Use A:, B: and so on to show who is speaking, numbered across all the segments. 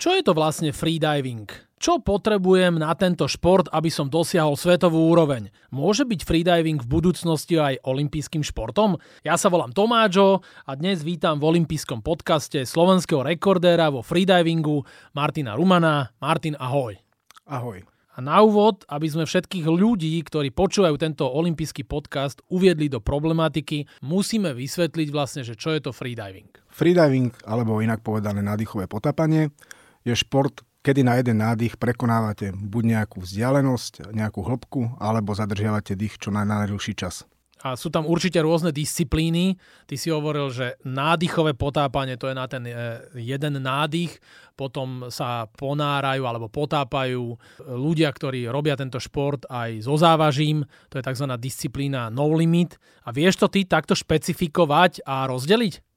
A: Čo je to vlastne freediving? Čo potrebujem na tento šport, aby som dosiahol svetovú úroveň? Môže byť freediving v budúcnosti aj olympijským športom? Ja sa volám Tomáčo a dnes vítam v olympijskom podcaste slovenského rekordéra vo freedivingu Martina Rumana. Martin, ahoj.
B: Ahoj.
A: A na úvod, aby sme všetkých ľudí, ktorí počúvajú tento olympijský podcast, uviedli do problematiky, musíme vysvetliť vlastne, že čo je to freediving.
B: Freediving, alebo inak povedané nádychové potapanie, je šport, kedy na jeden nádych prekonávate buď nejakú vzdialenosť, nejakú hĺbku, alebo zadržiavate dých čo na najdlhší čas.
A: A sú tam určite rôzne disciplíny. Ty si hovoril, že nádychové potápanie to je na ten e, jeden nádych, potom sa ponárajú alebo potápajú ľudia, ktorí robia tento šport aj so závažím. To je tzv. disciplína no limit. A vieš to ty takto špecifikovať a rozdeliť?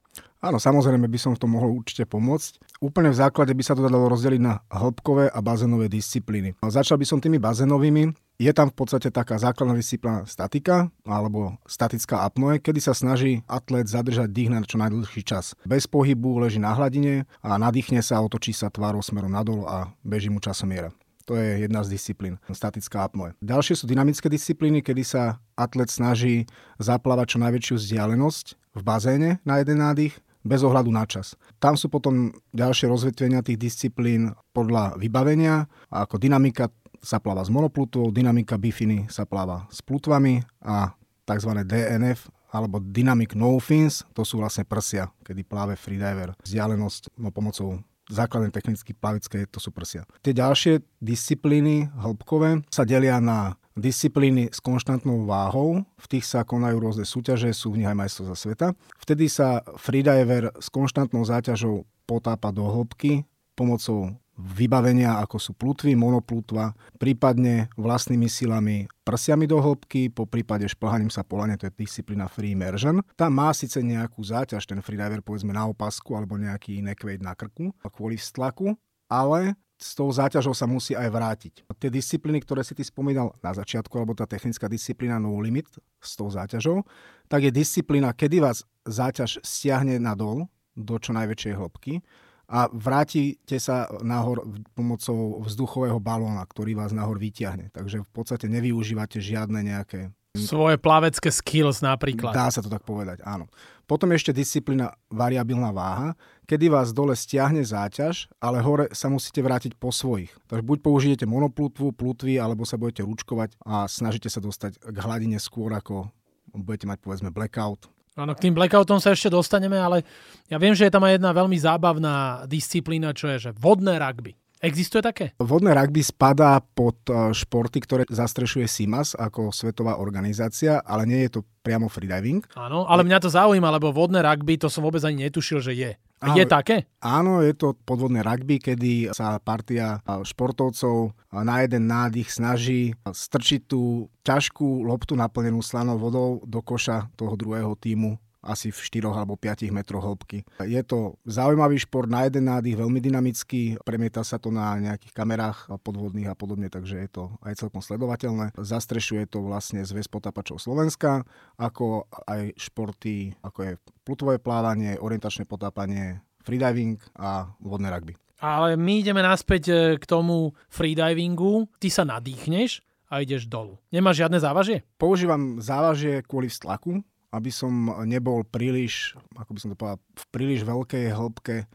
B: Áno, samozrejme by som v tom mohol určite pomôcť. Úplne v základe by sa to dalo rozdeliť na hĺbkové a bazénové disciplíny. Začal by som tými bazénovými. Je tam v podstate taká základná disciplína statika alebo statická apnoe, kedy sa snaží atlet zadržať dých na čo najdlhší čas. Bez pohybu leží na hladine a nadýchne sa, otočí sa tvárou smerom nadol a beží mu časomiera. To je jedna z disciplín, statická apnoe. Ďalšie sú dynamické disciplíny, kedy sa atlet snaží zaplávať čo najväčšiu vzdialenosť v bazéne na jeden nádych bez ohľadu na čas. Tam sú potom ďalšie rozvetvenia tých disciplín podľa vybavenia, ako dynamika sa pláva s monoplutvou, dynamika bifiny sa pláva s plutvami a tzv. DNF alebo Dynamic No Fins, to sú vlastne prsia, kedy pláve freediver vzdialenosť no, pomocou základnej technicky plavické, to sú prsia. Tie ďalšie disciplíny hĺbkové sa delia na disciplíny s konštantnou váhou, v tých sa konajú rôzne súťaže, sú v nich aj majstrovstvá sveta. Vtedy sa freediver s konštantnou záťažou potápa do hĺbky pomocou vybavenia, ako sú plutvy, monoplutva, prípadne vlastnými silami prsiami do hĺbky, po prípade šplhaním sa polane, to je disciplína free immersion. Tam má síce nejakú záťaž ten freediver, povedzme na opasku alebo nejaký nekvejt na krku kvôli stlaku, ale s tou záťažou sa musí aj vrátiť. Tie disciplíny, ktoré si ty spomínal na začiatku, alebo tá technická disciplína no limit s tou záťažou, tak je disciplína, kedy vás záťaž stiahne nadol do čo najväčšej hĺbky a vrátite sa nahor pomocou vzduchového balóna, ktorý vás nahor vyťahne. Takže v podstate nevyužívate žiadne nejaké
A: svoje plavecké skills napríklad.
B: Dá sa to tak povedať, áno. Potom ešte disciplína variabilná váha, kedy vás dole stiahne záťaž, ale hore sa musíte vrátiť po svojich. Takže buď použijete monoplutvu, plutvy, alebo sa budete ručkovať a snažíte sa dostať k hladine skôr, ako budete mať povedzme blackout.
A: Áno, k tým blackoutom sa ešte dostaneme, ale ja viem, že je tam aj jedna veľmi zábavná disciplína, čo je, že vodné rugby. Existuje také?
B: Vodné rugby spadá pod e, športy, ktoré zastrešuje SIMAS ako svetová organizácia, ale nie je to priamo freediving.
A: Áno, ale mňa to zaujíma, lebo vodné rugby, to som vôbec ani netušil, že je. Áno, je také?
B: Áno, je to podvodné rugby, kedy sa partia športovcov na jeden nádych snaží strčiť tú ťažkú loptu naplnenú slanou vodou do koša toho druhého týmu asi v 4 alebo 5 metroch hĺbky. Je to zaujímavý šport na jeden nádych, veľmi dynamický, premieta sa to na nejakých kamerách podvodných a podobne, takže je to aj celkom sledovateľné. Zastrešuje to vlastne zväz potápačov Slovenska, ako aj športy, ako je plutové plávanie, orientačné potápanie, freediving a vodné rugby.
A: Ale my ideme naspäť e, k tomu freedivingu. Ty sa nadýchneš a ideš dolu. Nemáš žiadne závažie?
B: Používam závažie kvôli vztlaku, aby som nebol príliš, ako by som to povedal, v príliš veľkej hĺbke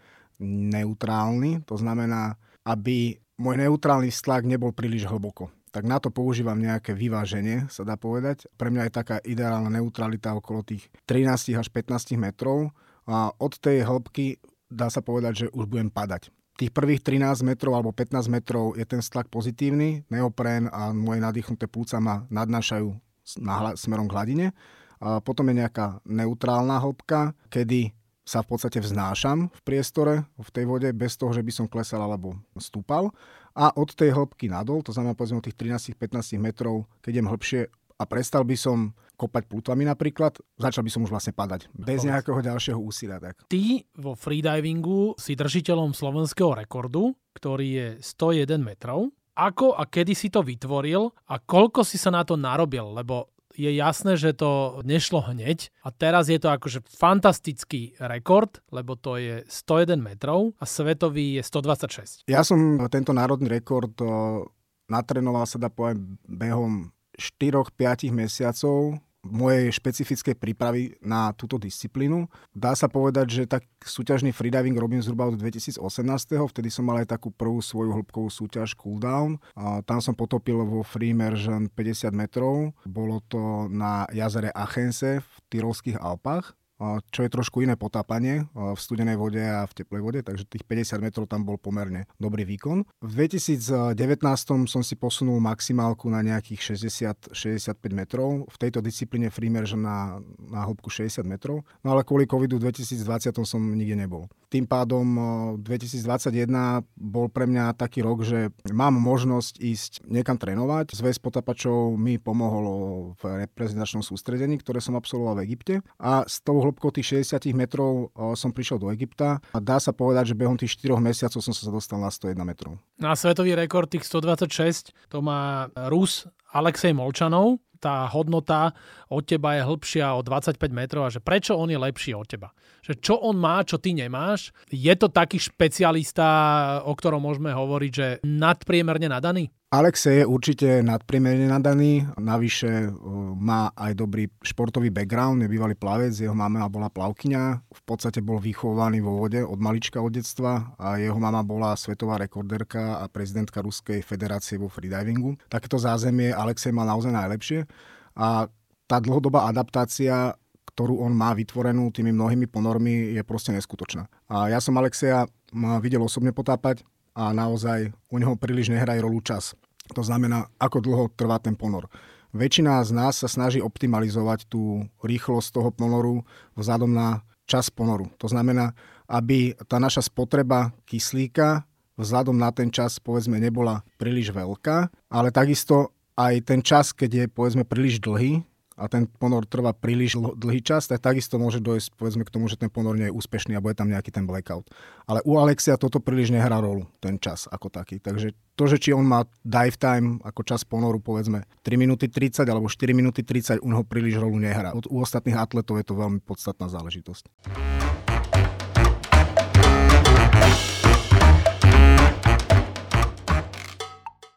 B: neutrálny. To znamená, aby môj neutrálny stlak nebol príliš hlboko. Tak na to používam nejaké vyváženie, sa dá povedať. Pre mňa je taká ideálna neutralita okolo tých 13 až 15 metrov a od tej hĺbky dá sa povedať, že už budem padať. Tých prvých 13 metrov alebo 15 metrov je ten stlak pozitívny, neoprén a moje nadýchnuté plúca ma nadnášajú smerom k hladine a potom je nejaká neutrálna hĺbka, kedy sa v podstate vznášam v priestore, v tej vode, bez toho, že by som klesal alebo stúpal. A od tej hĺbky nadol, to znamená povedzme od tých 13-15 metrov, keď idem hĺbšie a prestal by som kopať plutvami napríklad, začal by som už vlastne padať. Bez nejakého ďalšieho úsilia. Tak.
A: Ty vo freedivingu si držiteľom slovenského rekordu, ktorý je 101 metrov. Ako a kedy si to vytvoril a koľko si sa na to narobil? Lebo je jasné, že to nešlo hneď a teraz je to akože fantastický rekord, lebo to je 101 metrov a svetový je 126.
B: Ja som tento národný rekord natrenoval sa dá povedať behom 4-5 mesiacov mojej špecifickej prípravy na túto disciplínu. Dá sa povedať, že tak súťažný freediving robím zhruba od 2018. Vtedy som mal aj takú prvú svoju hĺbkovú súťaž cooldown. A tam som potopil vo free immersion 50 metrov. Bolo to na jazere Achense v Tyrolských Alpách čo je trošku iné potápanie v studenej vode a v teplej vode, takže tých 50 metrov tam bol pomerne dobrý výkon. V 2019 som si posunul maximálku na nejakých 60-65 metrov, v tejto disciplíne freemersion na, na hĺbku 60 metrov, no ale kvôli covidu 2020 som nikde nebol. Tým pádom 2021 bol pre mňa taký rok, že mám možnosť ísť niekam trénovať. Zväz potapačov mi pomohol v reprezentačnom sústredení, ktoré som absolvoval v Egypte a s tou tých 60 metrov som prišiel do Egypta a dá sa povedať, že behom tých 4 mesiacov som sa dostal na 101 metrov.
A: Na svetový rekord tých 126 to má Rus Alexej Molčanov, tá hodnota od teba je hĺbšia o 25 metrov a že prečo on je lepší od teba. Že čo on má, čo ty nemáš. Je to taký špecialista, o ktorom môžeme hovoriť, že nadpriemerne nadaný?
B: Alexej je určite nadpriemerne nadaný, navyše má aj dobrý športový background, je bývalý plavec, jeho mama bola plavkyňa, v podstate bol vychovaný vo vode od malička od detstva a jeho mama bola svetová rekorderka a prezidentka Ruskej federácie vo freedivingu. Takéto zázemie Alexej mal naozaj najlepšie a tá dlhodobá adaptácia ktorú on má vytvorenú tými mnohými ponormi, je proste neskutočná. A ja som Alexeja videl osobne potápať, a naozaj u neho príliš nehraje rolu čas. To znamená, ako dlho trvá ten ponor. Väčšina z nás sa snaží optimalizovať tú rýchlosť toho ponoru vzhľadom na čas ponoru. To znamená, aby tá naša spotreba kyslíka vzhľadom na ten čas povedzme nebola príliš veľká, ale takisto aj ten čas, keď je povedzme príliš dlhý, a ten ponor trvá príliš dlhý čas, tak takisto môže dojsť povedzme k tomu, že ten ponor nie je úspešný a bude tam nejaký ten blackout. Ale u Alexia toto príliš nehrá rolu, ten čas ako taký. Takže to, že či on má dive time ako čas ponoru povedzme 3 minúty 30 alebo 4 minúty 30, u neho príliš rolu nehrá. U ostatných atletov je to veľmi podstatná záležitosť.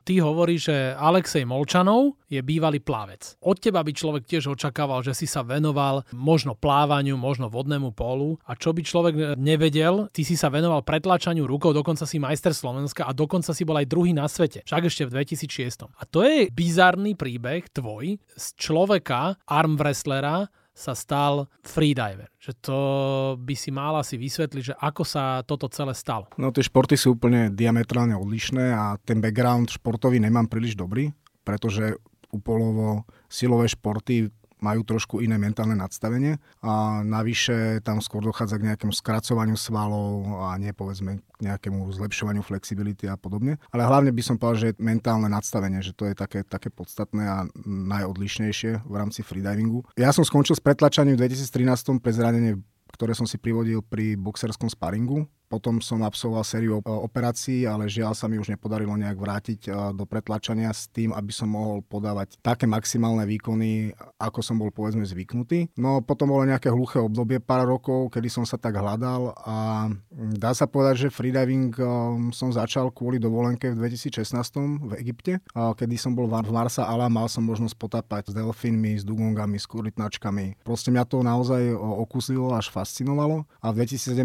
A: Ty hovoríš, že Alexej Molčanov je bývalý plavec. Od teba by človek tiež očakával, že si sa venoval možno plávaniu, možno vodnému polu a čo by človek nevedel, ty si sa venoval pretlačaniu rukou, dokonca si majster Slovenska a dokonca si bol aj druhý na svete, však ešte v 2006. A to je bizarný príbeh tvoj z človeka, arm wrestlera, sa stal freediver. Že to by si mal asi vysvetliť, že ako sa toto celé stalo.
B: No tie športy sú úplne diametrálne odlišné a ten background športový nemám príliš dobrý, pretože upolovo silové športy majú trošku iné mentálne nadstavenie a navyše tam skôr dochádza k nejakému skracovaniu svalov a nie povedzme k nejakému zlepšovaniu flexibility a podobne. Ale hlavne by som povedal, že mentálne nadstavenie, že to je také, také podstatné a najodlišnejšie v rámci freedivingu. Ja som skončil s pretlačaním v 2013 pre zranenie ktoré som si privodil pri boxerskom sparingu potom som absolvoval sériu operácií, ale žiaľ sa mi už nepodarilo nejak vrátiť e, do pretlačania s tým, aby som mohol podávať také maximálne výkony, ako som bol povedzme zvyknutý. No potom bolo nejaké hluché obdobie pár rokov, kedy som sa tak hľadal a dá sa povedať, že freediving e, som začal kvôli dovolenke v 2016 v Egypte, kedy som bol v Marsa Ala, mal som možnosť potápať s delfínmi, s dugongami, s kuritnačkami. Proste mňa to naozaj okusilo, až fascinovalo a v 2017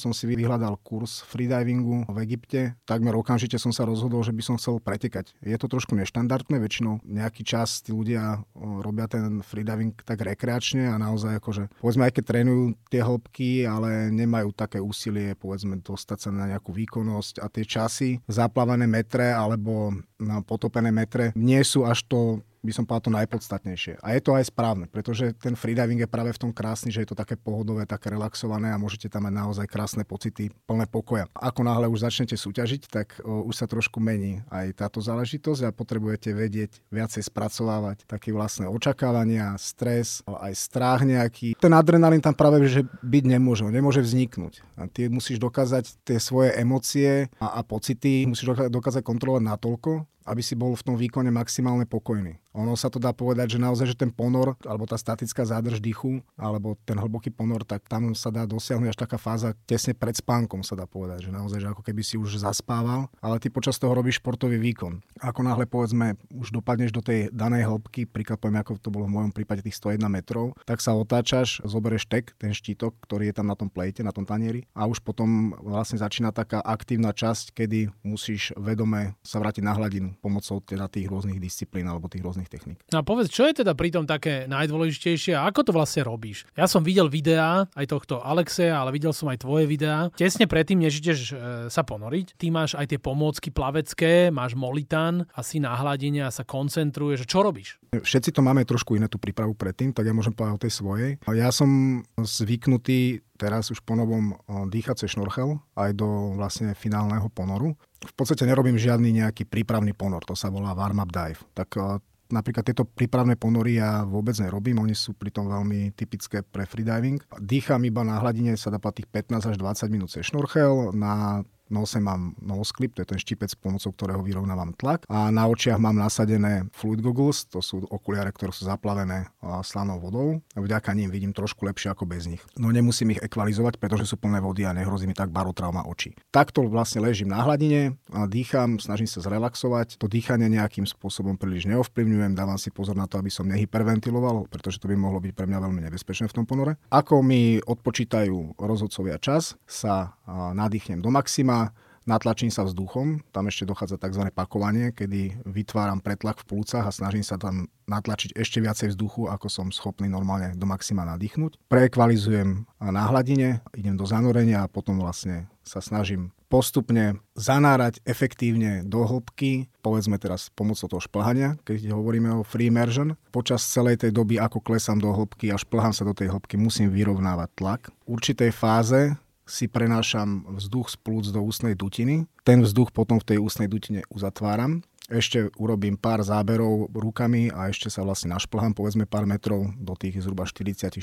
B: som si vyhľadal začal kurz freedivingu v Egypte, takmer okamžite som sa rozhodol, že by som chcel pretekať. Je to trošku neštandardné, väčšinou nejaký čas tí ľudia robia ten freediving tak rekreačne a naozaj akože, povedzme aj keď trénujú tie hĺbky, ale nemajú také úsilie, povedzme, dostať sa na nejakú výkonnosť a tie časy, zaplavané metre alebo na potopené metre nie sú až to by som povedal to najpodstatnejšie. A je to aj správne, pretože ten freediving je práve v tom krásny, že je to také pohodové, také relaxované a môžete tam mať naozaj krásne pocity, plné pokoja. Ako náhle už začnete súťažiť, tak o, už sa trošku mení aj táto záležitosť a potrebujete vedieť viacej spracovávať také vlastné očakávania, stres, aj strach nejaký. Ten adrenalín tam práve že byť nemôže, nemôže vzniknúť. A ty musíš dokázať tie svoje emócie a, a pocity, musíš dokázať kontrolovať natoľko, aby si bol v tom výkone maximálne pokojný. Ono sa to dá povedať, že naozaj, že ten ponor, alebo tá statická zádrž dýchu, alebo ten hlboký ponor, tak tam sa dá dosiahnuť až taká fáza tesne pred spánkom, sa dá povedať, že naozaj, že ako keby si už zaspával, ale ty počas toho robíš športový výkon. Ako náhle povedzme, už dopadneš do tej danej hĺbky, príklad poviem, ako to bolo v mojom prípade tých 101 metrov, tak sa otáčaš, zoberieš tek, ten štítok, ktorý je tam na tom plejte, na tom tanieri a už potom vlastne začína taká aktívna časť, kedy musíš vedome sa vrátiť na hladinu pomocou teda tých rôznych disciplín alebo tých rôznych techník.
A: No a povedz, čo je teda pritom také najdôležitejšie a ako to vlastne robíš? Ja som videl videá aj tohto Alexeja, ale videl som aj tvoje videá. Tesne predtým, než ideš e, sa ponoriť, ty máš aj tie pomôcky plavecké, máš molitán asi na hladine a sa koncentruješ. Čo robíš?
B: Všetci to máme trošku iné tú prípravu predtým, tak ja môžem povedať o tej svojej. Ja som zvyknutý teraz už po novom dýchať cez šnorchel aj do vlastne finálneho ponoru. V podstate nerobím žiadny nejaký prípravný ponor, to sa volá warm-up dive. Tak napríklad tieto prípravné ponory ja vôbec nerobím, oni sú pritom veľmi typické pre freediving. Dýcham iba na hladine, sa dá tých 15 až 20 minút cez šnorchel, na nose mám nose clip, to je ten štipec, pomocou ktorého vyrovnávam tlak a na očiach mám nasadené fluid goggles, to sú okuliare, ktoré sú zaplavené slanou vodou. Vďaka ním vidím trošku lepšie ako bez nich. No nemusím ich ekvalizovať, pretože sú plné vody a nehrozí mi tak barotrauma očí. Takto vlastne ležím na hladine, a dýcham, snažím sa zrelaxovať. To dýchanie nejakým spôsobom príliš neovplyvňujem, dávam si pozor na to, aby som nehyperventiloval, pretože to by mohlo byť pre mňa veľmi nebezpečné v tom ponore. Ako mi odpočítajú rozhodcovia čas, sa nadýchnem do maxima, natlačím sa vzduchom, tam ešte dochádza tzv. pakovanie, kedy vytváram pretlak v plúcach a snažím sa tam natlačiť ešte viacej vzduchu, ako som schopný normálne do maxima nadýchnuť. Preekvalizujem na hladine, idem do zanorenia a potom vlastne sa snažím postupne zanárať efektívne do hĺbky, povedzme teraz pomocou toho šplhania, keď hovoríme o free immersion. Počas celej tej doby, ako klesám do hĺbky a šplhám sa do tej hĺbky, musím vyrovnávať tlak. V určitej fáze si prenášam vzduch z plúc do ústnej dutiny. Ten vzduch potom v tej ústnej dutine uzatváram. Ešte urobím pár záberov rukami a ešte sa vlastne našplhám povedzme pár metrov do tých zhruba 40-45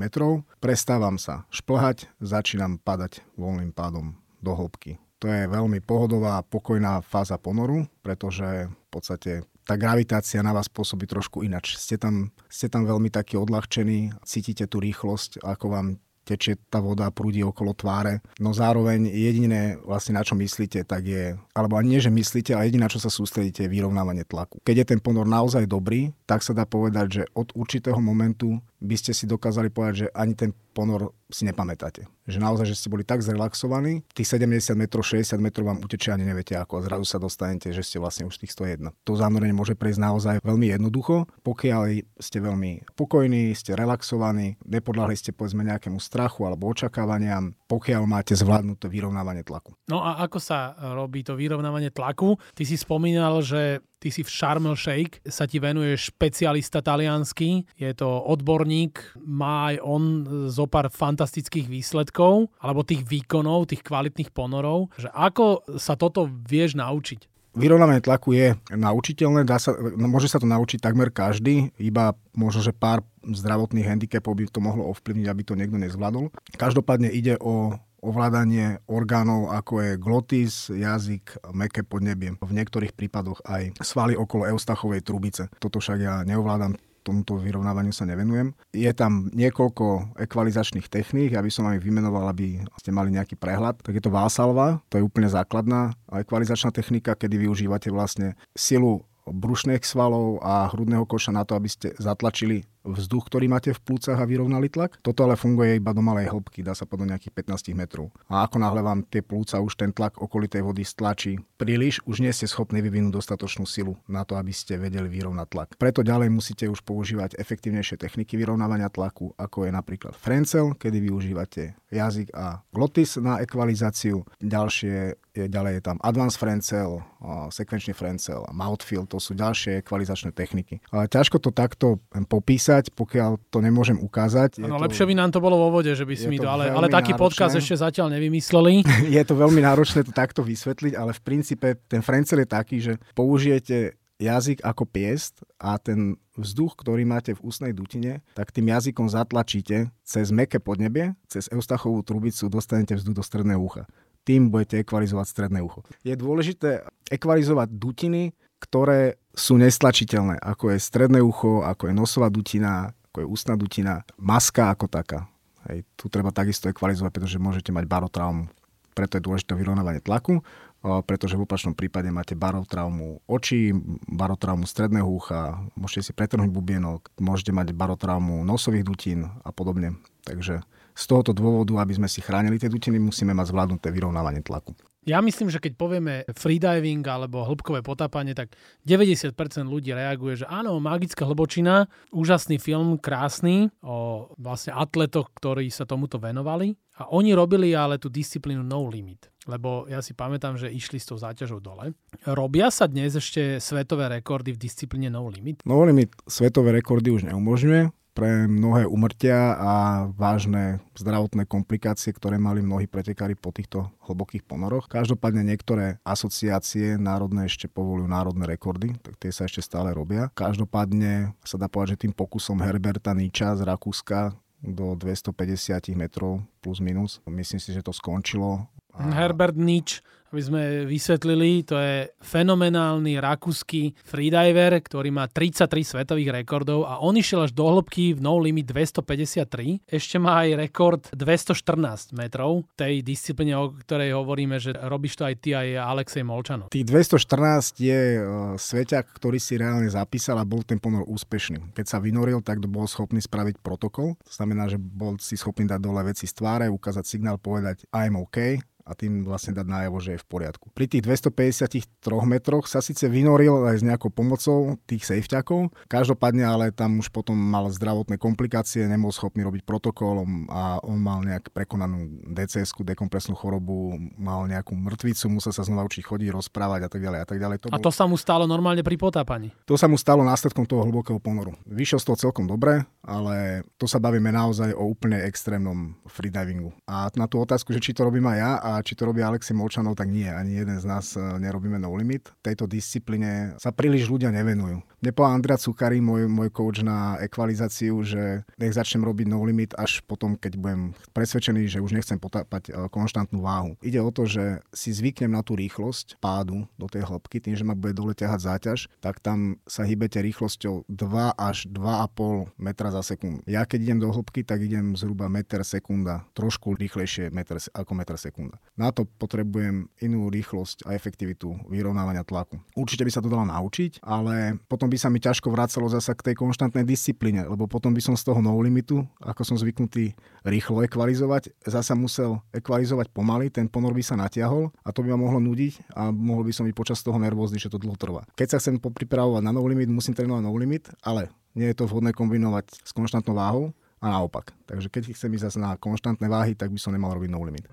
B: metrov. Prestávam sa šplhať, začínam padať voľným pádom do hĺbky. To je veľmi pohodová, pokojná fáza ponoru, pretože v podstate tá gravitácia na vás pôsobí trošku inač. Ste tam, ste tam veľmi taký odľahčení, cítite tú rýchlosť, ako vám tečie tá voda, prúdi okolo tváre. No zároveň jediné vlastne na čo myslíte, tak je, alebo ani nie, že myslíte, ale jediné, na čo sa sústredíte, je vyrovnávanie tlaku. Keď je ten ponor naozaj dobrý, tak sa dá povedať, že od určitého momentu by ste si dokázali povedať, že ani ten ponor si nepamätáte. Že naozaj, že ste boli tak zrelaxovaní, tých 70 metrov, 60 metrov vám utečia ani neviete ako a zrazu sa dostanete, že ste vlastne už tých 101. To zánorenie môže prejsť naozaj veľmi jednoducho, pokiaľ ste veľmi pokojní, ste relaxovaní, nepodľahli ste povedzme nejakému strachu alebo očakávaniam, pokiaľ máte zvládnuté vyrovnávanie tlaku.
A: No a ako sa robí to vyrovnávanie tlaku? Ty si spomínal, že Ty si v Sharm el Sheikh, sa ti venuje špecialista taliansky, je to odborník, má aj on zo pár fantastických výsledkov, alebo tých výkonov, tých kvalitných ponorov, že ako sa toto vieš naučiť?
B: Vyrovnávanie tlaku je naučiteľné, dá sa, no môže sa to naučiť takmer každý, iba možno, že pár zdravotných handicapov by to mohlo ovplyvniť, aby to niekto nezvládol. Každopádne ide o ovládanie orgánov, ako je glotis, jazyk, meké podnebie. V niektorých prípadoch aj svaly okolo eustachovej trubice. Toto však ja neovládam, tomuto vyrovnávaniu sa nevenujem. Je tam niekoľko ekvalizačných techník, aby som vám ich vymenoval, aby ste mali nejaký prehľad. Tak je to Valsalva, to je úplne základná ekvalizačná technika, kedy využívate vlastne silu brušných svalov a hrudného koša na to, aby ste zatlačili vzduch, ktorý máte v plúcach a vyrovnali tlak. Toto ale funguje iba do malej hĺbky, dá sa povedať nejakých 15 metrov. A ako náhle vám tie plúca už ten tlak okolitej vody stlačí príliš, už nie ste schopní vyvinúť dostatočnú silu na to, aby ste vedeli vyrovnať tlak. Preto ďalej musíte už používať efektívnejšie techniky vyrovnávania tlaku, ako je napríklad Frencel, kedy využívate jazyk a glotis na ekvalizáciu. Ďalšie je, ďalej je tam Advanced Frencel, sekvenčný Frencel a Mouthfeel, to sú ďalšie ekvalizačné techniky. Ale ťažko to takto popísať, pokiaľ to nemôžem ukázať.
A: No, lepšie by nám to bolo vo vode, že by si mi to, ale, ale taký náročné. podcast ešte zatiaľ nevymysleli.
B: je to veľmi náročné to takto vysvetliť, ale v princípe ten Frencel je taký, že použijete jazyk ako piest a ten vzduch, ktorý máte v ústnej dutine, tak tým jazykom zatlačíte cez meké podnebie, cez eustachovú trubicu dostanete vzduch do stredného ucha tým budete ekvalizovať stredné ucho. Je dôležité ekvalizovať dutiny, ktoré sú nestlačiteľné, ako je stredné ucho, ako je nosová dutina, ako je ústna dutina, maska ako taká. Hej, tu treba takisto ekvalizovať, pretože môžete mať barotraumu. Preto je dôležité vyrovnávanie tlaku, pretože v opačnom prípade máte barotraumu očí, barotraumu stredného ucha, môžete si pretrhnúť bubienok, môžete mať barotraumu nosových dutín a podobne. Takže z tohoto dôvodu, aby sme si chránili tie dutiny, musíme mať zvládnuté vyrovnávanie tlaku.
A: Ja myslím, že keď povieme freediving alebo hĺbkové potápanie, tak 90% ľudí reaguje, že áno, magická hlbočina, úžasný film, krásny, o vlastne atletoch, ktorí sa tomuto venovali. A oni robili ale tú disciplínu no limit. Lebo ja si pamätám, že išli s tou záťažou dole. Robia sa dnes ešte svetové rekordy v disciplíne no limit?
B: No limit svetové rekordy už neumožňuje pre mnohé umrtia a vážne zdravotné komplikácie, ktoré mali mnohí pretekári po týchto hlbokých ponoroch. Každopádne niektoré asociácie národné ešte povolujú národné rekordy, tak tie sa ešte stále robia. Každopádne sa dá povedať, že tým pokusom Herberta Niča z Rakúska do 250 metrov plus minus. Myslím si, že to skončilo.
A: A... Herbert Nič aby sme vysvetlili, to je fenomenálny rakúsky freediver, ktorý má 33 svetových rekordov a on išiel až do hĺbky v no limit 253. Ešte má aj rekord 214 metrov, tej disciplíne, o ktorej hovoríme, že robíš to aj ty, aj Alexej Molčanov.
B: Tých 214 je uh, sveťak, ktorý si reálne zapísal a bol ten ponor úspešný. Keď sa vynoril, tak bol schopný spraviť protokol. To znamená, že bol si schopný dať dole veci z tváre, ukázať signál, povedať I'm OK, a tým vlastne dať najavo, že je v poriadku. Pri tých 253 metroch sa síce vynoril aj s nejakou pomocou tých safeťakov, každopádne ale tam už potom mal zdravotné komplikácie, nebol schopný robiť protokol a on mal nejak prekonanú dcs dekompresnú chorobu, mal nejakú mŕtvicu, musel sa znova učiť chodiť, rozprávať a tak ďalej a tak ďalej.
A: To a to bol... sa mu stalo normálne pri potápaní?
B: To sa mu stalo následkom toho hlbokého ponoru. Vyšiel z toho celkom dobre, ale to sa bavíme naozaj o úplne extrémnom freedivingu. A na tú otázku, že či to robím aj ja a či to robí Alexi Molčanov, tak nie. Ani jeden z nás e, nerobíme no limit. Tejto disciplíne sa príliš ľudia nevenujú. Mne povedal Andrea Cukari, môj, môj coach na ekvalizáciu, že nech začnem robiť no limit až potom, keď budem presvedčený, že už nechcem potápať e, konštantnú váhu. Ide o to, že si zvyknem na tú rýchlosť pádu do tej hĺbky, tým, že ma bude dole ťahať záťaž, tak tam sa hýbete rýchlosťou 2 až 2,5 metra za sekundu. Ja keď idem do hĺbky, tak idem zhruba meter sekunda, trošku rýchlejšie meter, ako meter sekunda. Na to potrebujem inú rýchlosť a efektivitu vyrovnávania tlaku. Určite by sa to dalo naučiť, ale potom by sa mi ťažko vracalo zasa k tej konštantnej disciplíne, lebo potom by som z toho no limitu, ako som zvyknutý rýchlo ekvalizovať, zasa musel ekvalizovať pomaly, ten ponor by sa natiahol a to by ma mohlo nudiť a mohol by som byť počas toho nervózny, že to dlho trvá. Keď sa chcem popripravovať na no limit, musím trénovať no limit, ale nie je to vhodné kombinovať s konštantnou váhou a naopak. Takže keď chcem ísť zase na konštantné váhy, tak by som nemal robiť no limit.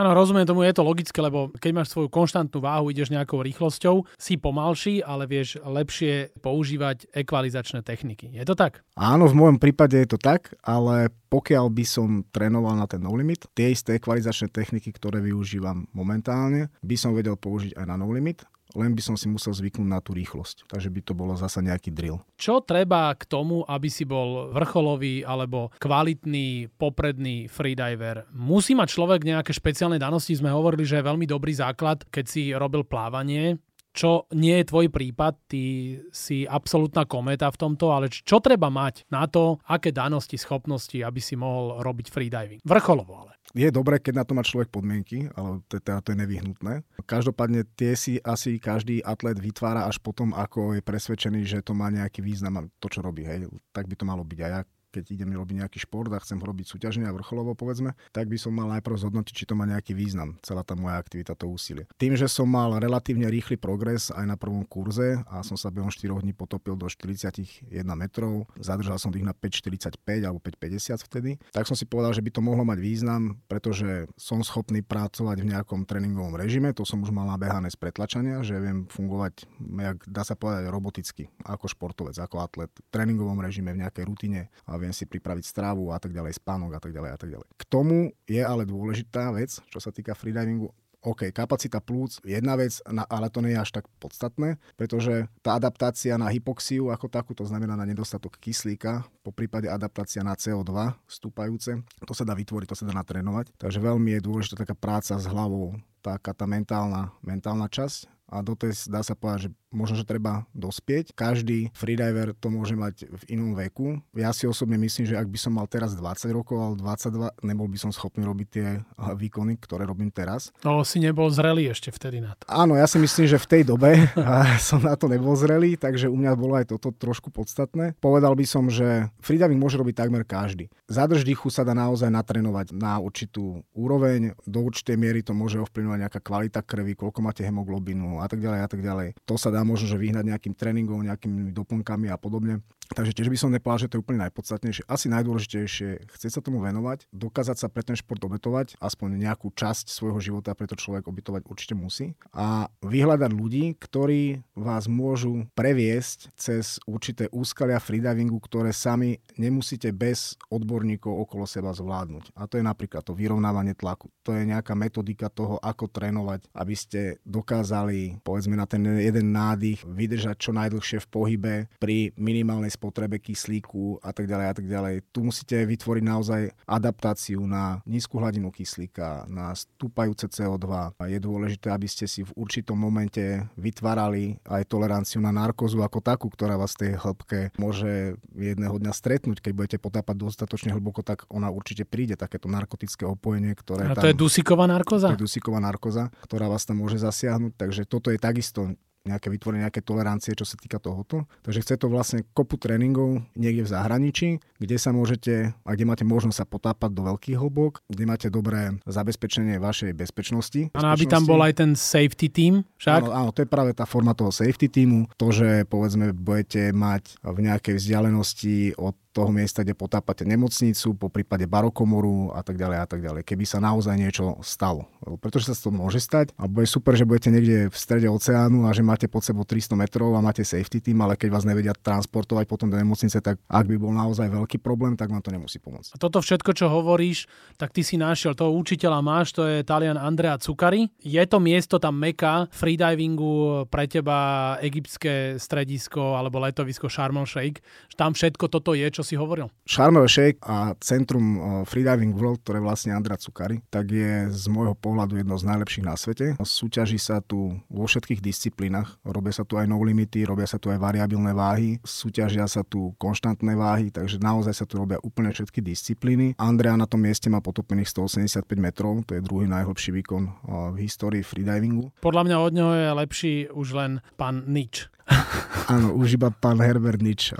A: Áno, rozumiem tomu, je to logické, lebo keď máš svoju konštantnú váhu, ideš nejakou rýchlosťou, si pomalší, ale vieš lepšie používať ekvalizačné techniky. Je to tak?
B: Áno, v môjom prípade je to tak, ale pokiaľ by som trénoval na ten no limit, tie isté ekvalizačné techniky, ktoré využívam momentálne, by som vedel použiť aj na no limit len by som si musel zvyknúť na tú rýchlosť. Takže by to bolo zasa nejaký drill.
A: Čo treba k tomu, aby si bol vrcholový alebo kvalitný popredný freediver? Musí mať človek nejaké špeciálne danosti? Sme hovorili, že je veľmi dobrý základ, keď si robil plávanie, čo nie je tvoj prípad, ty si absolútna kometa v tomto, ale čo treba mať na to, aké danosti, schopnosti, aby si mohol robiť freediving? Vrcholovo ale
B: je dobré, keď na to má človek podmienky, ale teda to je nevyhnutné. Každopádne tie si asi každý atlet vytvára až potom, ako je presvedčený, že to má nejaký význam to, čo robí. Hej. Tak by to malo byť. A ja keď idem robiť nejaký šport a chcem ho robiť súťažne a vrcholovo povedzme, tak by som mal najprv zhodnotiť, či to má nejaký význam, celá tá moja aktivita, to úsilie. Tým, že som mal relatívne rýchly progres aj na prvom kurze a som sa behom 4 dní potopil do 41 metrov, zadržal som ich na 5,45 alebo 5,50 vtedy, tak som si povedal, že by to mohlo mať význam, pretože som schopný pracovať v nejakom tréningovom režime, to som už mal nabehané z pretlačania, že viem fungovať, jak dá sa povedať, roboticky, ako športovec, ako atlet, v tréningovom režime, v nejakej rutine a viem si pripraviť stravu a tak ďalej, spánok a tak ďalej a tak ďalej. K tomu je ale dôležitá vec, čo sa týka freedivingu, OK, kapacita plúc jedna vec, ale to nie je až tak podstatné, pretože tá adaptácia na hypoxiu ako takú, to znamená na nedostatok kyslíka po prípade adaptácia na CO2 stúpajúce. To sa dá vytvoriť, to sa dá natrénovať. Takže veľmi je dôležitá taká práca s hlavou, taká tá mentálna, mentálna časť a do tej dá sa povedať, že možno, že treba dospieť. Každý freediver to môže mať v inom veku. Ja si osobne myslím, že ak by som mal teraz 20 rokov, ale 22, nebol by som schopný robiť tie výkony, ktoré robím teraz.
A: No, si nebol zrelý ešte vtedy na to.
B: Áno, ja si myslím, že v tej dobe som na to nebol zrelý, takže u mňa bolo aj toto trošku podstatné. Povedal by som, že freediving môže robiť takmer každý. Zadrž dýchu sa dá naozaj natrénovať na určitú úroveň, do určitej miery to môže ovplyvňovať nejaká kvalita krvi, koľko máte hemoglobinu a tak ďalej a tak ďalej. To sa dá možno, že vyhnať nejakým tréningom, nejakými doplnkami a podobne. Takže tiež by som nepovedal, že to je úplne najpodstatnejšie. Asi najdôležitejšie, chce sa tomu venovať, dokázať sa pre ten šport obetovať, aspoň nejakú časť svojho života preto človek obetovať určite musí. A vyhľadať ľudí, ktorí vás môžu previesť cez určité úskalia freedivingu, ktoré sami nemusíte bez odborníkov okolo seba zvládnuť. A to je napríklad to vyrovnávanie tlaku. To je nejaká metodika toho, ako trénovať, aby ste dokázali, povedzme na ten jeden nádych, vydržať čo najdlhšie v pohybe pri minimálnej spotrebe kyslíku a tak ďalej a tak ďalej. Tu musíte vytvoriť naozaj adaptáciu na nízku hladinu kyslíka, na stúpajúce CO2. A je dôležité, aby ste si v určitom momente vytvárali aj toleranciu na narkózu ako takú, ktorá vás v tej hĺbke môže jedného dňa stretnúť. Keď budete potápať dostatočne hlboko, tak ona určite príde, takéto narkotické opojenie, ktoré
A: A to
B: tam,
A: je dusíková narkoza?
B: To je dusíková narkoza, ktorá vás tam môže zasiahnuť, takže toto je takisto nejaké vytvorenie nejaké tolerancie, čo sa týka tohoto. Takže chce to vlastne kopu tréningov niekde v zahraničí, kde sa môžete a kde máte možnosť sa potápať do veľkých hlbok, kde máte dobré zabezpečenie vašej bezpečnosti.
A: Áno, aby tam bol aj ten safety team, však?
B: Áno, áno, to je práve tá forma toho safety teamu. To, že povedzme budete mať v nejakej vzdialenosti od toho miesta, kde potápate nemocnicu, po prípade barokomoru a tak ďalej a tak ďalej, keby sa naozaj niečo stalo. Pretože sa to môže stať a bude super, že budete niekde v strede oceánu a že máte pod sebou 300 metrov a máte safety team, ale keď vás nevedia transportovať potom do nemocnice, tak ak by bol naozaj veľký problém, tak vám to nemusí pomôcť.
A: A toto všetko, čo hovoríš, tak ty si našiel toho učiteľa máš, to je Talian Andrea Cukari. Je to miesto tam meka freedivingu pre teba egyptské stredisko alebo letovisko Sharm el Sheikh. Tam všetko toto je, čo čo si hovoril?
B: Sharm el Sheikh a Centrum Freediving World, ktoré vlastne Andra Cukari, tak je z môjho pohľadu jedno z najlepších na svete. Súťaží sa tu vo všetkých disciplínach. Robia sa tu aj no limity, robia sa tu aj variabilné váhy, súťažia sa tu konštantné váhy, takže naozaj sa tu robia úplne všetky disciplíny. Andrea na tom mieste má potopených 185 metrov, to je druhý najhlbší výkon v histórii freedivingu.
A: Podľa mňa od neho je lepší už len pán Nič.
B: Áno, už iba pán Herbert nič.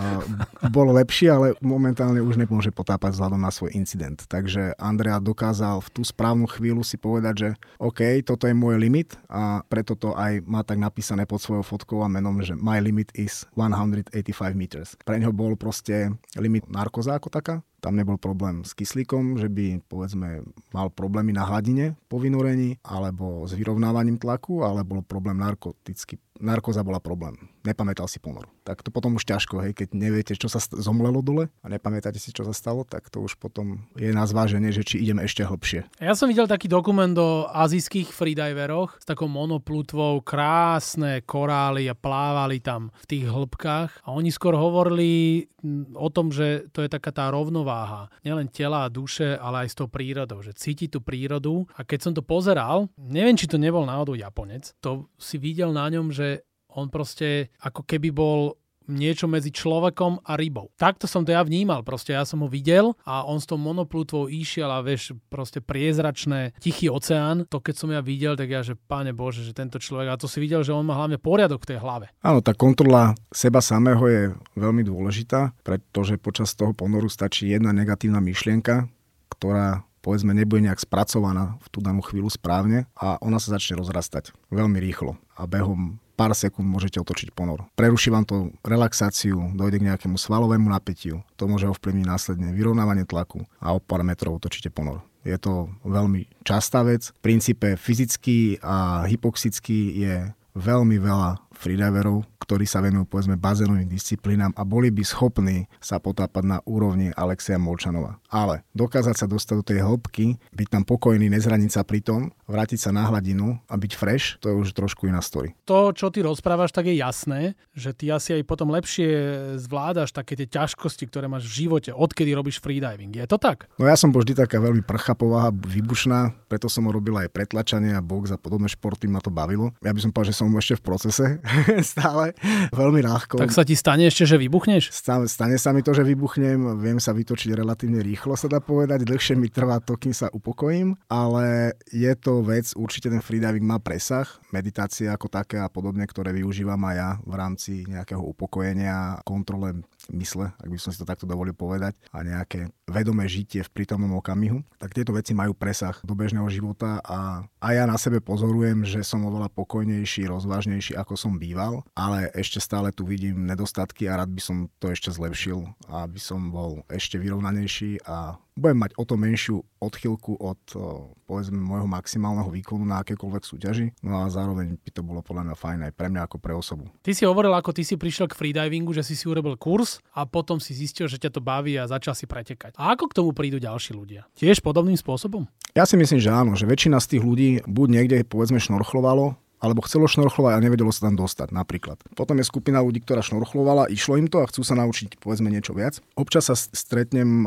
B: Bol lepší, ale momentálne už nemôže potápať vzhľadom na svoj incident. Takže Andrea dokázal v tú správnu chvíľu si povedať, že OK, toto je môj limit a preto to aj má tak napísané pod svojou fotkou a menom, že my limit is 185 meters. Pre neho bol proste limit narkoza ako taká, tam nebol problém s kyslíkom, že by povedzme mal problémy na hladine po vynorení alebo s vyrovnávaním tlaku, ale bol problém narkotický. Narkoza bola problém. Nepamätal si ponor. Tak to potom už ťažko, hej, keď neviete, čo sa zomlelo dole a nepamätáte si, čo sa stalo, tak to už potom je na zváženie, že či ideme ešte hlbšie.
A: Ja som videl taký dokument o azijských freediveroch s takou monoplutvou, krásne korály a plávali tam v tých hĺbkách a oni skôr hovorili o tom, že to je taká tá rovnováha rovnováha. Nielen tela a duše, ale aj s tou prírodou. Že cíti tú prírodu. A keď som to pozeral, neviem, či to nebol náhodou Japonec, to si videl na ňom, že on proste ako keby bol niečo medzi človekom a rybou. Takto som to ja vnímal, proste ja som ho videl a on s tou monoplutvou išiel a vieš, proste priezračné, tichý oceán. To keď som ja videl, tak ja, že páne Bože, že tento človek, a to si videl, že on má hlavne poriadok v tej hlave.
B: Áno, tá kontrola seba samého je veľmi dôležitá, pretože počas toho ponoru stačí jedna negatívna myšlienka, ktorá povedzme nebude nejak spracovaná v tú danú chvíľu správne a ona sa začne rozrastať veľmi rýchlo a behom pár sekúnd môžete otočiť ponor. Preruší vám to relaxáciu, dojde k nejakému svalovému napätiu, to môže ovplyvniť následne vyrovnávanie tlaku a o pár metrov otočíte ponor. Je to veľmi častá vec. V princípe fyzický a hypoxický je veľmi veľa freediverov, ktorí sa venujú povedzme bazénovým disciplínám a boli by schopní sa potápať na úrovni Alexia Molčanova. Ale dokázať sa dostať do tej hĺbky, byť tam pokojný, nezraniť sa pri tom, vrátiť sa na hladinu a byť fresh, to je už trošku iná story.
A: To, čo ty rozprávaš, tak je jasné, že ty asi aj potom lepšie zvládaš také tie ťažkosti, ktoré máš v živote, odkedy robíš freediving. Je to tak?
B: No ja som bol vždy taká veľmi prcha povaha, vybušná, preto som robil aj pretlačanie a box a podobné športy, ma to bavilo. Ja by som povedal, že som ešte v procese stále, veľmi ľahko.
A: Tak sa ti stane ešte, že vybuchneš?
B: Stane, stane sa mi to, že vybuchnem, viem sa vytočiť relatívne rýchlo, sa dá povedať, dlhšie mi trvá to, kým sa upokojím, ale je to vec, určite ten freediving má presah, meditácia ako také a podobne, ktoré využívam aj ja v rámci nejakého upokojenia, kontrole mysle, ak by som si to takto dovolil povedať, a nejaké vedomé žitie v prítomnom okamihu, tak tieto veci majú presah do bežného života a, a ja na sebe pozorujem, že som oveľa pokojnejší, rozvážnejší, ako som býval, ale ešte stále tu vidím nedostatky a rád by som to ešte zlepšil, aby som bol ešte vyrovnanejší a budem mať o to menšiu odchylku od povedzme môjho maximálneho výkonu na akékoľvek súťaži. No a zároveň by to bolo podľa mňa fajn aj pre mňa ako pre osobu.
A: Ty si hovoril, ako ty si prišiel k freedivingu, že si si urobil kurz a potom si zistil, že ťa to baví a začal si pretekať. A ako k tomu prídu ďalší ľudia? Tiež podobným spôsobom?
B: Ja si myslím, že áno, že väčšina z tých ľudí buď niekde povedzme šnorchlovalo, alebo chcelo šnorchlovať a nevedelo sa tam dostať napríklad. Potom je skupina ľudí, ktorá šnorchlovala, išlo im to a chcú sa naučiť povedzme niečo viac. Občas sa stretnem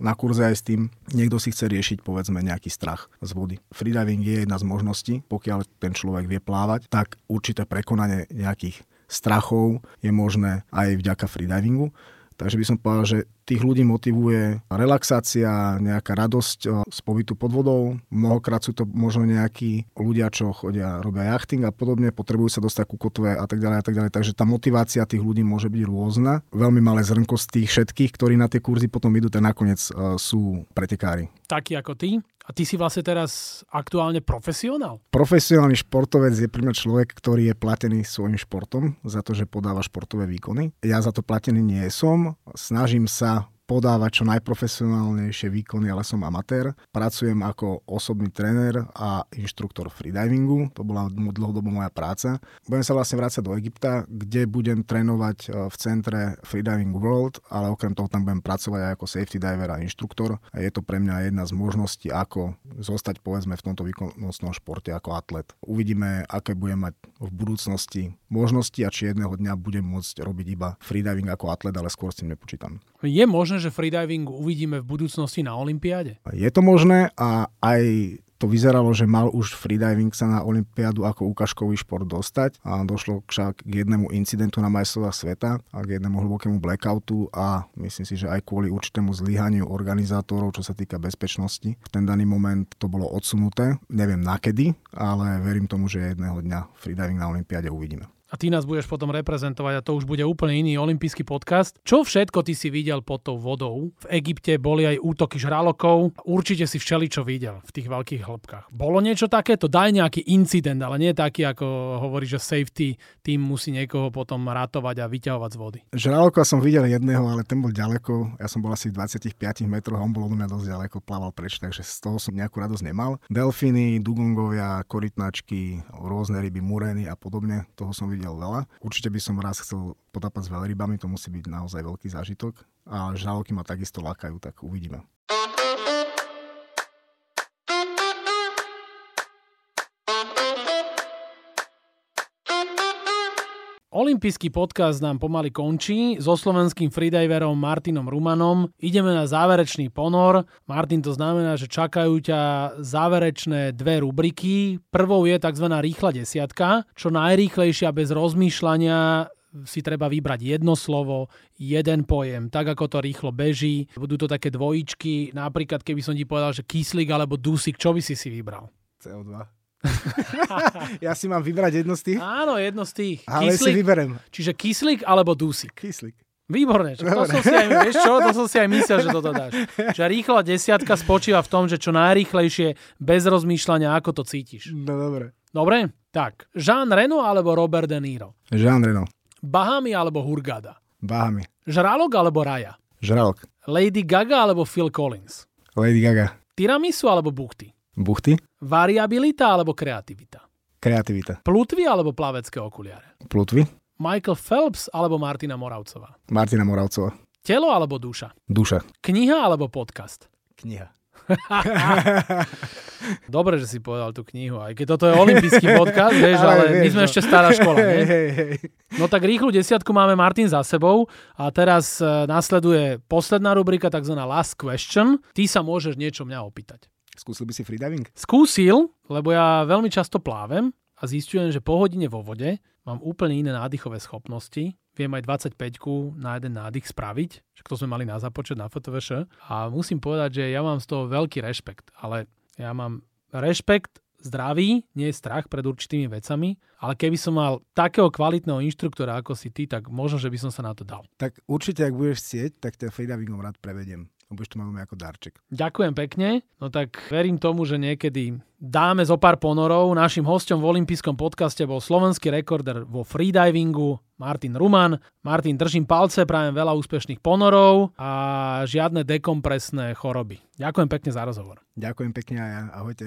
B: na kurze aj s tým, niekto si chce riešiť povedzme nejaký strach z vody. Freediving je jedna z možností, pokiaľ ten človek vie plávať, tak určité prekonanie nejakých strachov je možné aj vďaka freedivingu. Takže by som povedal, že tých ľudí motivuje relaxácia, nejaká radosť z pobytu pod vodou. Mnohokrát sú to možno nejakí ľudia, čo chodia, robia jachting a podobne, potrebujú sa dostať ku kotve a tak ďalej a tak ďalej. Takže tá motivácia tých ľudí môže byť rôzna. Veľmi malé zrnko z tých všetkých, ktorí na tie kurzy potom idú, tak nakoniec sú pretekári.
A: Takí ako ty? A ty si vlastne teraz aktuálne profesionál?
B: Profesionálny športovec je pri človek, ktorý je platený svojim športom za to, že podáva športové výkony. Ja za to platený nie som. Snažím sa podávať čo najprofesionálnejšie výkony, ale som amatér. Pracujem ako osobný tréner a inštruktor freedivingu, to bola dlhodobo moja práca. Budem sa vlastne vrácať do Egypta, kde budem trénovať e, v centre Freediving World, ale okrem toho tam budem pracovať aj ako safety diver a inštruktor. A je to pre mňa jedna z možností, ako zostať povedzme v tomto výkonnostnom športe ako atlet. Uvidíme, aké budem mať v budúcnosti možnosti a či jedného dňa budem môcť robiť iba freediving ako atlet, ale skôr s tým nepočítam.
A: Je možné, že freediving uvidíme v budúcnosti na Olympiáde?
B: Je to možné a aj to vyzeralo, že mal už freediving sa na Olympiádu ako ukážkový šport dostať a došlo však k jednému incidentu na majstrovstvách sveta a k jednému hlbokému blackoutu a myslím si, že aj kvôli určitému zlyhaniu organizátorov, čo sa týka bezpečnosti. V ten daný moment to bolo odsunuté, neviem nakedy, ale verím tomu, že jedného dňa freediving na Olympiáde uvidíme
A: a ty nás budeš potom reprezentovať a to už bude úplne iný olimpijský podcast. Čo všetko ty si videl pod tou vodou? V Egypte boli aj útoky žralokov. Určite si všeli čo videl v tých veľkých hĺbkach. Bolo niečo takéto? Daj nejaký incident, ale nie taký, ako hovorí, že safety tým musí niekoho potom ratovať a vyťahovať z vody.
B: Žraloka som videl jedného, ale ten bol ďaleko. Ja som bol asi 25 metrov a on bol od mňa dosť ďaleko, plával preč, takže z toho som nejakú radosť nemal. Delfíny, dugongovia, korytnačky, rôzne ryby, murény a podobne, toho som videl videl veľa. Určite by som raz chcel potápať s veľrybami, to musí byť naozaj veľký zážitok. A žraloky ma takisto lákajú, tak uvidíme.
A: Olympijský podcast nám pomaly končí. So slovenským freediverom Martinom Rumanom ideme na záverečný ponor. Martin, to znamená, že čakajú ťa záverečné dve rubriky. Prvou je tzv. rýchla desiatka, čo najrýchlejšia bez rozmýšľania si treba vybrať jedno slovo, jeden pojem, tak ako to rýchlo beží. Budú to také dvojičky, napríklad keby som ti povedal, že kyslík alebo dusík, čo by si si vybral?
B: CO2. ja si mám vybrať jedno z tých?
A: Áno, jedno z tých.
B: Ale kyslík, si vyberem.
A: Čiže kyslík alebo dusík?
B: Kyslík.
A: Výborné, čo, to som si aj, vieš čo, to som si aj myslel, že toto dáš. Čiže rýchla desiatka spočíva v tom, že čo najrýchlejšie, bez rozmýšľania, ako to cítiš.
B: No dobre.
A: Dobre? Tak, Jean Reno alebo Robert De Niro?
B: Jean Reno.
A: Bahami alebo Hurgada?
B: Bahami.
A: Žralok alebo Raja?
B: Žralok.
A: Lady Gaga alebo Phil Collins?
B: Lady Gaga.
A: Tiramisu alebo buchty?
B: Buchty.
A: Variabilita alebo kreativita?
B: Kreativita.
A: Plutvy alebo plavecké okuliare?
B: Plutvy.
A: Michael Phelps alebo Martina Moravcová?
B: Martina Moravcová.
A: Telo alebo duša?
B: Duša.
A: Kniha alebo podcast?
B: Kniha.
A: Dobre, že si povedal tú knihu, aj keď toto je olimpijský podcast, vieš, ale, ale vieš, my sme no. ešte stará škola. Nie? Hej, hej. No tak rýchlu desiatku máme Martin za sebou a teraz uh, nasleduje posledná rubrika, tzv. last question. Ty sa môžeš niečo mňa opýtať.
B: Skúsil by si freediving?
A: Skúsil, lebo ja veľmi často plávem a zistujem, že po hodine vo vode mám úplne iné nádychové schopnosti. Viem aj 25 na jeden nádych spraviť, že to sme mali na započet na FTVŠ. A musím povedať, že ja mám z toho veľký rešpekt, ale ja mám rešpekt zdravý, nie je strach pred určitými vecami, ale keby som mal takého kvalitného inštruktora ako si ty, tak možno, že by som sa na to dal.
B: Tak určite, ak budeš chcieť, tak ten freedivingom rád prevediem budeš to mať ako darček.
A: Ďakujem pekne. No tak verím tomu, že niekedy dáme zo pár ponorov. Našim hostom v olympijskom podcaste bol slovenský rekorder vo freedivingu Martin Ruman. Martin, držím palce, prajem veľa úspešných ponorov a žiadne dekompresné choroby. Ďakujem pekne za rozhovor.
B: Ďakujem pekne aj ja. Ahojte.